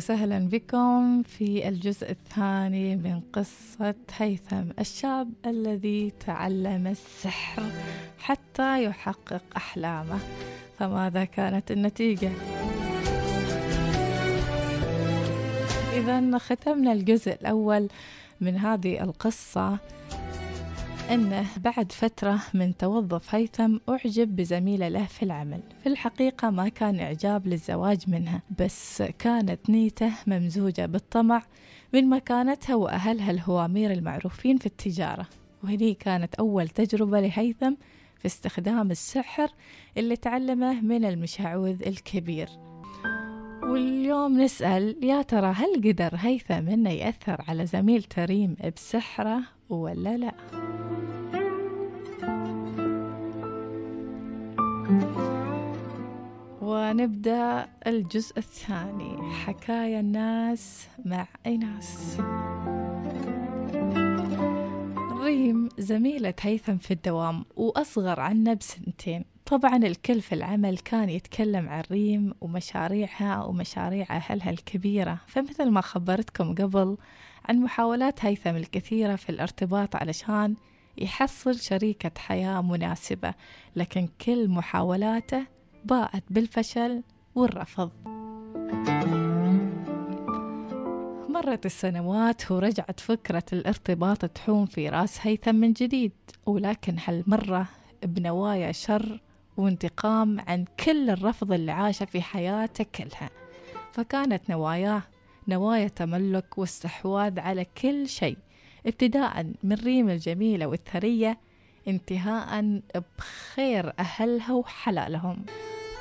وسهلا بكم في الجزء الثاني من قصة هيثم الشاب الذي تعلم السحر حتى يحقق أحلامه فماذا كانت النتيجة؟ إذا ختمنا الجزء الأول من هذه القصة أنه بعد فترة من توظف هيثم أعجب بزميلة له في العمل. في الحقيقة ما كان إعجاب للزواج منها بس كانت نيته ممزوجة بالطمع من مكانتها وأهلها الهوامير المعروفين في التجارة. وهني كانت أول تجربة لهيثم في استخدام السحر اللي تعلمه من المشعوذ الكبير. واليوم نسأل يا ترى هل قدر هيثم انه يأثر على زميل تريم بسحره ولا لا؟ ونبدأ الجزء الثاني حكايا الناس مع إيناس. ريم زميلة هيثم في الدوام وأصغر عنا بسنتين طبعا الكل في العمل كان يتكلم عن ريم ومشاريعها ومشاريع أهلها الكبيرة. فمثل ما خبرتكم قبل عن محاولات هيثم الكثيرة في الارتباط علشان يحصل شريكة حياة مناسبة لكن كل محاولاته باءت بالفشل والرفض. مرت السنوات ورجعت فكرة الارتباط تحوم في راس هيثم من جديد ولكن هالمرة بنوايا شر وانتقام عن كل الرفض اللي عاشه في حياته كلها. فكانت نواياه نوايا تملك واستحواذ على كل شيء ابتداء من ريم الجميلة والثرية انتهاء بخير أهلها وحلالهم.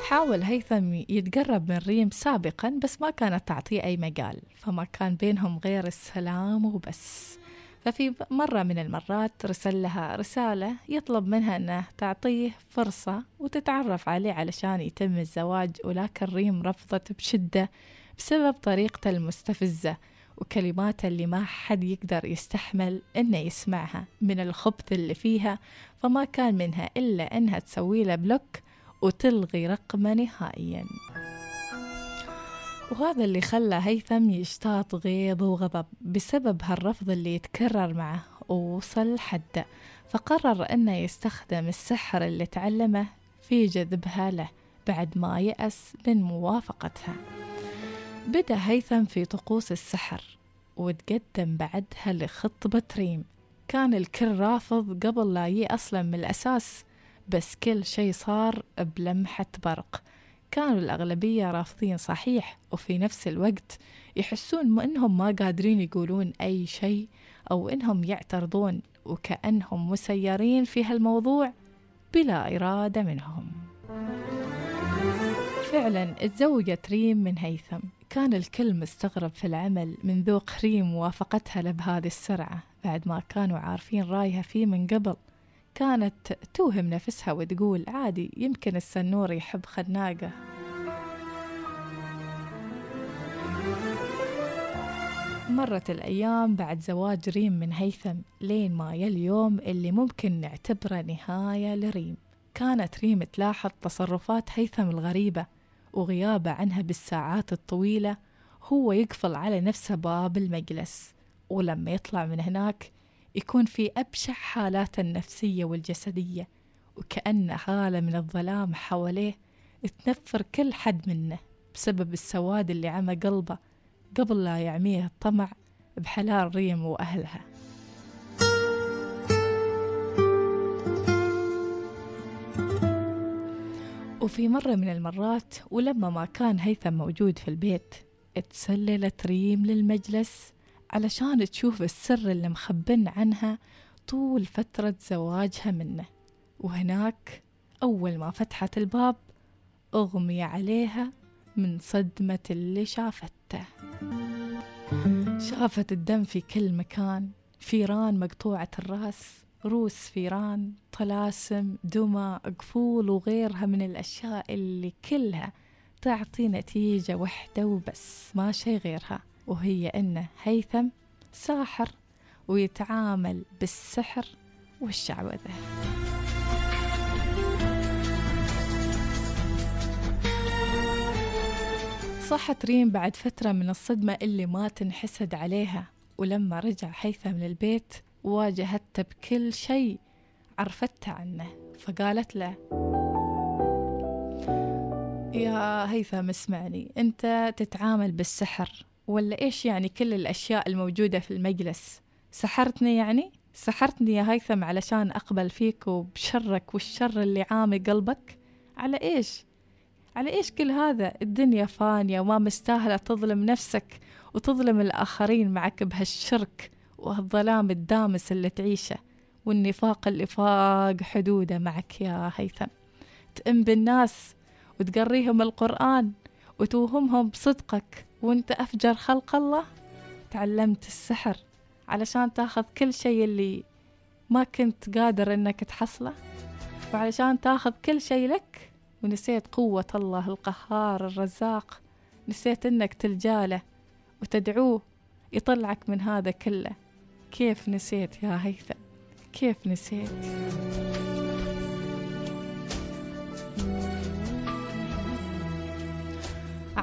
حاول هيثم يتقرب من ريم سابقا بس ما كانت تعطيه أي مجال فما كان بينهم غير السلام وبس. ففي مرة من المرات رسل لها رسالة يطلب منها أنه تعطيه فرصة وتتعرف عليه علشان يتم الزواج ولكن ريم رفضت بشدة بسبب طريقته المستفزة وكلماته اللي ما حد يقدر يستحمل إنه يسمعها. من الخبث اللي فيها فما كان منها إلا إنها تسوي له بلوك وتلغي رقمه نهائيا. وهذا اللي خلى هيثم يشتاط غيظ وغضب بسبب هالرفض اللي يتكرر معه ووصل حده فقرر أنه يستخدم السحر اللي تعلمه في جذبها له بعد ما يأس من موافقتها. بدأ هيثم في طقوس السحر وتقدم بعدها لخطبة ريم. كان الكل رافض قبل لا يي أصلا من الأساس بس كل شيء صار بلمحة برق. كانوا الأغلبية رافضين صحيح وفي نفس الوقت يحسون أنهم ما قادرين يقولون أي شيء أو أنهم يعترضون وكأنهم مسيرين في هالموضوع بلا إرادة منهم. فعلا تزوجت ريم من هيثم. كان الكل مستغرب في العمل من ذوق ريم موافقتها له بهذه السرعة بعد ما كانوا عارفين رأيها فيه من قبل. كانت توهم نفسها وتقول عادي يمكن السنور يحب خناقة. مرت الأيام بعد زواج ريم من هيثم لين ما يا اليوم اللي ممكن نعتبره نهاية لريم. كانت ريم تلاحظ تصرفات هيثم الغريبة وغيابه عنها بالساعات الطويلة هو يقفل على نفسه باب المجلس ولما يطلع من هناك يكون في أبشع حالاته النفسية والجسدية وكأن حالة من الظلام حواليه تنفر كل حد منه بسبب السواد اللي عمى قلبه قبل لا يعميه الطمع بحلال ريم وأهلها. وفي مرة من المرات ولما ما كان هيثم موجود في البيت اتسللت ريم للمجلس علشان تشوف السر اللي مخبن عنها طول فترة زواجها منه. وهناك أول ما فتحت الباب أغمي عليها من صدمة اللي شافته. شافت الدم في كل مكان. فيران مقطوعة الرأس روس فيران طلاسم دمى قفول وغيرها من الأشياء اللي كلها تعطي نتيجة واحدة وبس ما شي غيرها. وهي أنه هيثم ساحر ويتعامل بالسحر والشعوذة صحت ريم بعد فترة من الصدمة اللي ما تنحسد عليها ولما رجع هيثم للبيت واجهته بكل شيء عرفته عنه فقالت له يا هيثم اسمعني أنت تتعامل بالسحر ولا إيش يعني كل الأشياء الموجودة في المجلس؟ سحرتني يعني؟ سحرتني يا هيثم علشان أقبل فيك وبشرك والشر اللي عامي قلبك؟ على إيش؟ على إيش كل هذا؟ الدنيا فانية وما مستاهلة تظلم نفسك وتظلم الآخرين معك بهالشرك وهالظلام الدامس اللي تعيشه والنفاق اللي فاق حدوده معك يا هيثم. تأم بالناس وتقريهم القرآن وتوهمهم بصدقك وانت أفجر خلق الله؟ تعلمت السحر علشان تاخذ كل شيء اللي ما كنت قادر إنك تحصله. وعلشان تاخذ كل شيء لك ونسيت قوة الله القهار الرزاق. نسيت إنك تلجاله وتدعوه يطلعك من هذا كله. كيف نسيت يا هيثم؟ كيف نسيت؟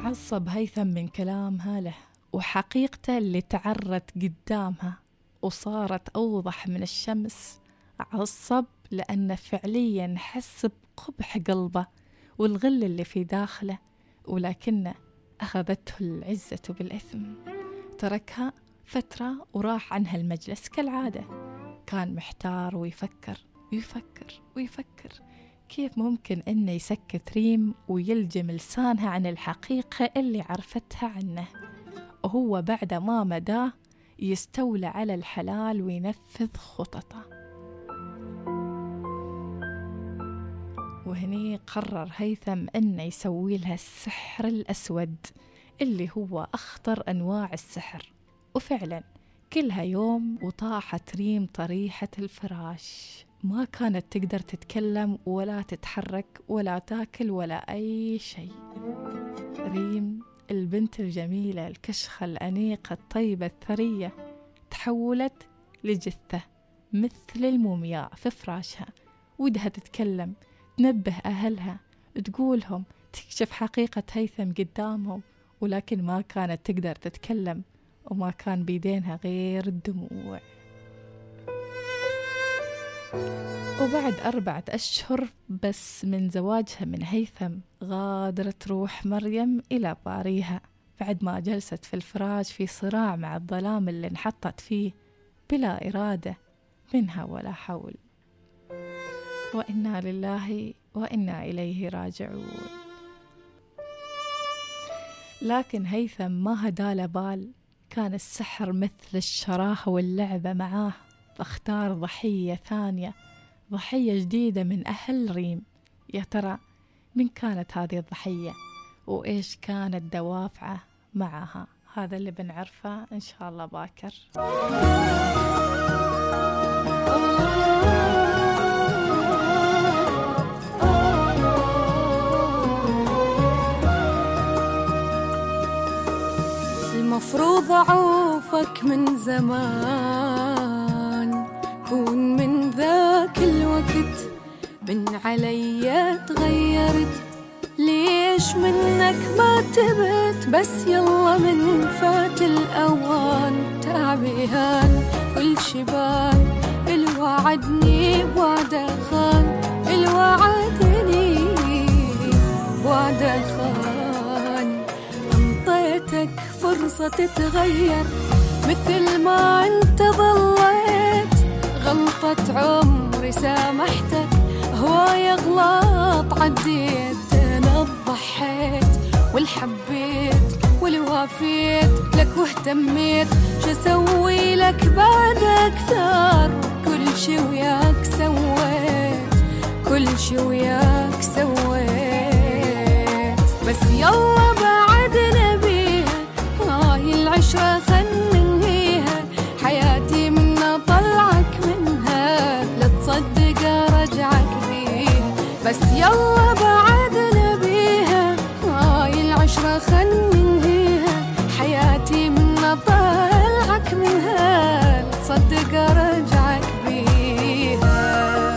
عصب هيثم من كلامها له وحقيقته اللي تعرت قدامها وصارت أوضح من الشمس. عصب لأنه فعليا حس بقبح قلبه والغل اللي في داخله ولكنه أخذته العزة بالإثم. تركها فترة وراح عنها المجلس كالعادة. كان محتار ويفكر ويفكر ويفكر. كيف ممكن إنه يسكت ريم ويلجم لسانها عن الحقيقة اللي عرفتها عنه؟ وهو بعد ما مداه يستولى على الحلال وينفذ خططه. وهني قرر هيثم أنه يسوي لها السحر الأسود اللي هو أخطر أنواع السحر. وفعلا كلها يوم وطاحت ريم طريحة الفراش. ما كانت تقدر تتكلم ولا تتحرك ولا تاكل ولا أي شيء. ريم البنت الجميلة الكشخة الأنيقة الطيبة الثرية تحولت لجثة مثل المومياء في فراشها. ودها تتكلم تنبه أهلها تقولهم تكشف حقيقة هيثم قدامهم ولكن ما كانت تقدر تتكلم وما كان بيدينها غير الدموع. وبعد أربعة أشهر بس من زواجها من هيثم غادرت روح مريم إلى باريها. بعد ما جلست في الفراش في صراع مع الظلام اللي انحطت فيه بلا إرادة منها ولا حول. وإنا لله وإنا إليه راجعون. لكن هيثم ما هدال بال. كان السحر مثل الشراهة واللعبة معاه. فاختار ضحية ثانية ضحية جديدة من أهل ريم. يا ترى من كانت هذه الضحية؟ وإيش كانت دوافعه معها؟ هذا اللي بنعرفه إن شاء الله باكر. المفروض أعوفك من زمان. كون من ذاك الوقت من علي تغيرت. ليش منك ما تبت؟ بس يلا من فات الأوان تعبيهان. كل شبان الوعدني بوعده خان. الوعدني بوعده خان. أنطيتك فرصة تتغير. مثل ما انت ظليت غلطة عمري سامحتك هواي غلط عديت أنا ضحيت والحبيت والوافيت لك واهتميت شو أسوي لك بعد أكثر؟ كل شي وياك سويت كل شي وياك بالك منها تصدق رجعك بيها.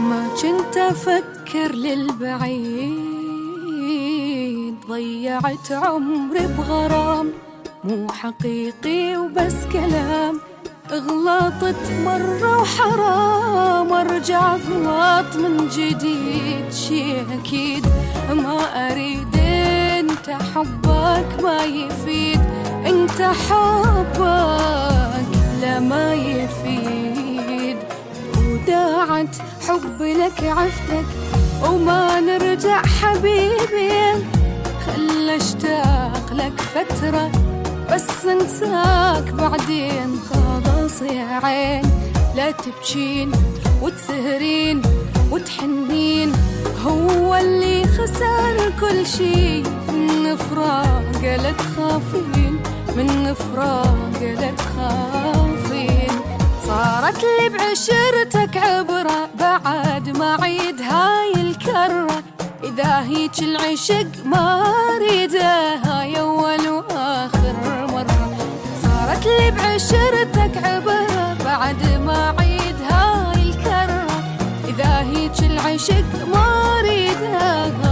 ما كنت أفكر للبعيد ضيعت عمري بغرام مو حقيقي وبس كلام. غلطت مرة وحرام ارجع غلط من جديد. شي أكيد ما أريد أنت حبك ما يفيد أنت حبك لا ما يفيد. وداعت حب لك عفتك وما نرجع حبيبي. خل اشتاق لك فترة بس انساك بعدين. خلاص يا عين لا تبكين وتسهرين وتحنين. هو اللي خسر كل شي. من فراق لا تخافين من فراق لا تخافين. صارت لي بعشرتك عبرة بعد ما عيد هاي الكرة. إذا هيج العشق ما أريده هاي أول وآخر مرة. صارت لي بعشرتك عبرة بعد ما عيد هاي الكرة. إذا هيج العشق ما أريده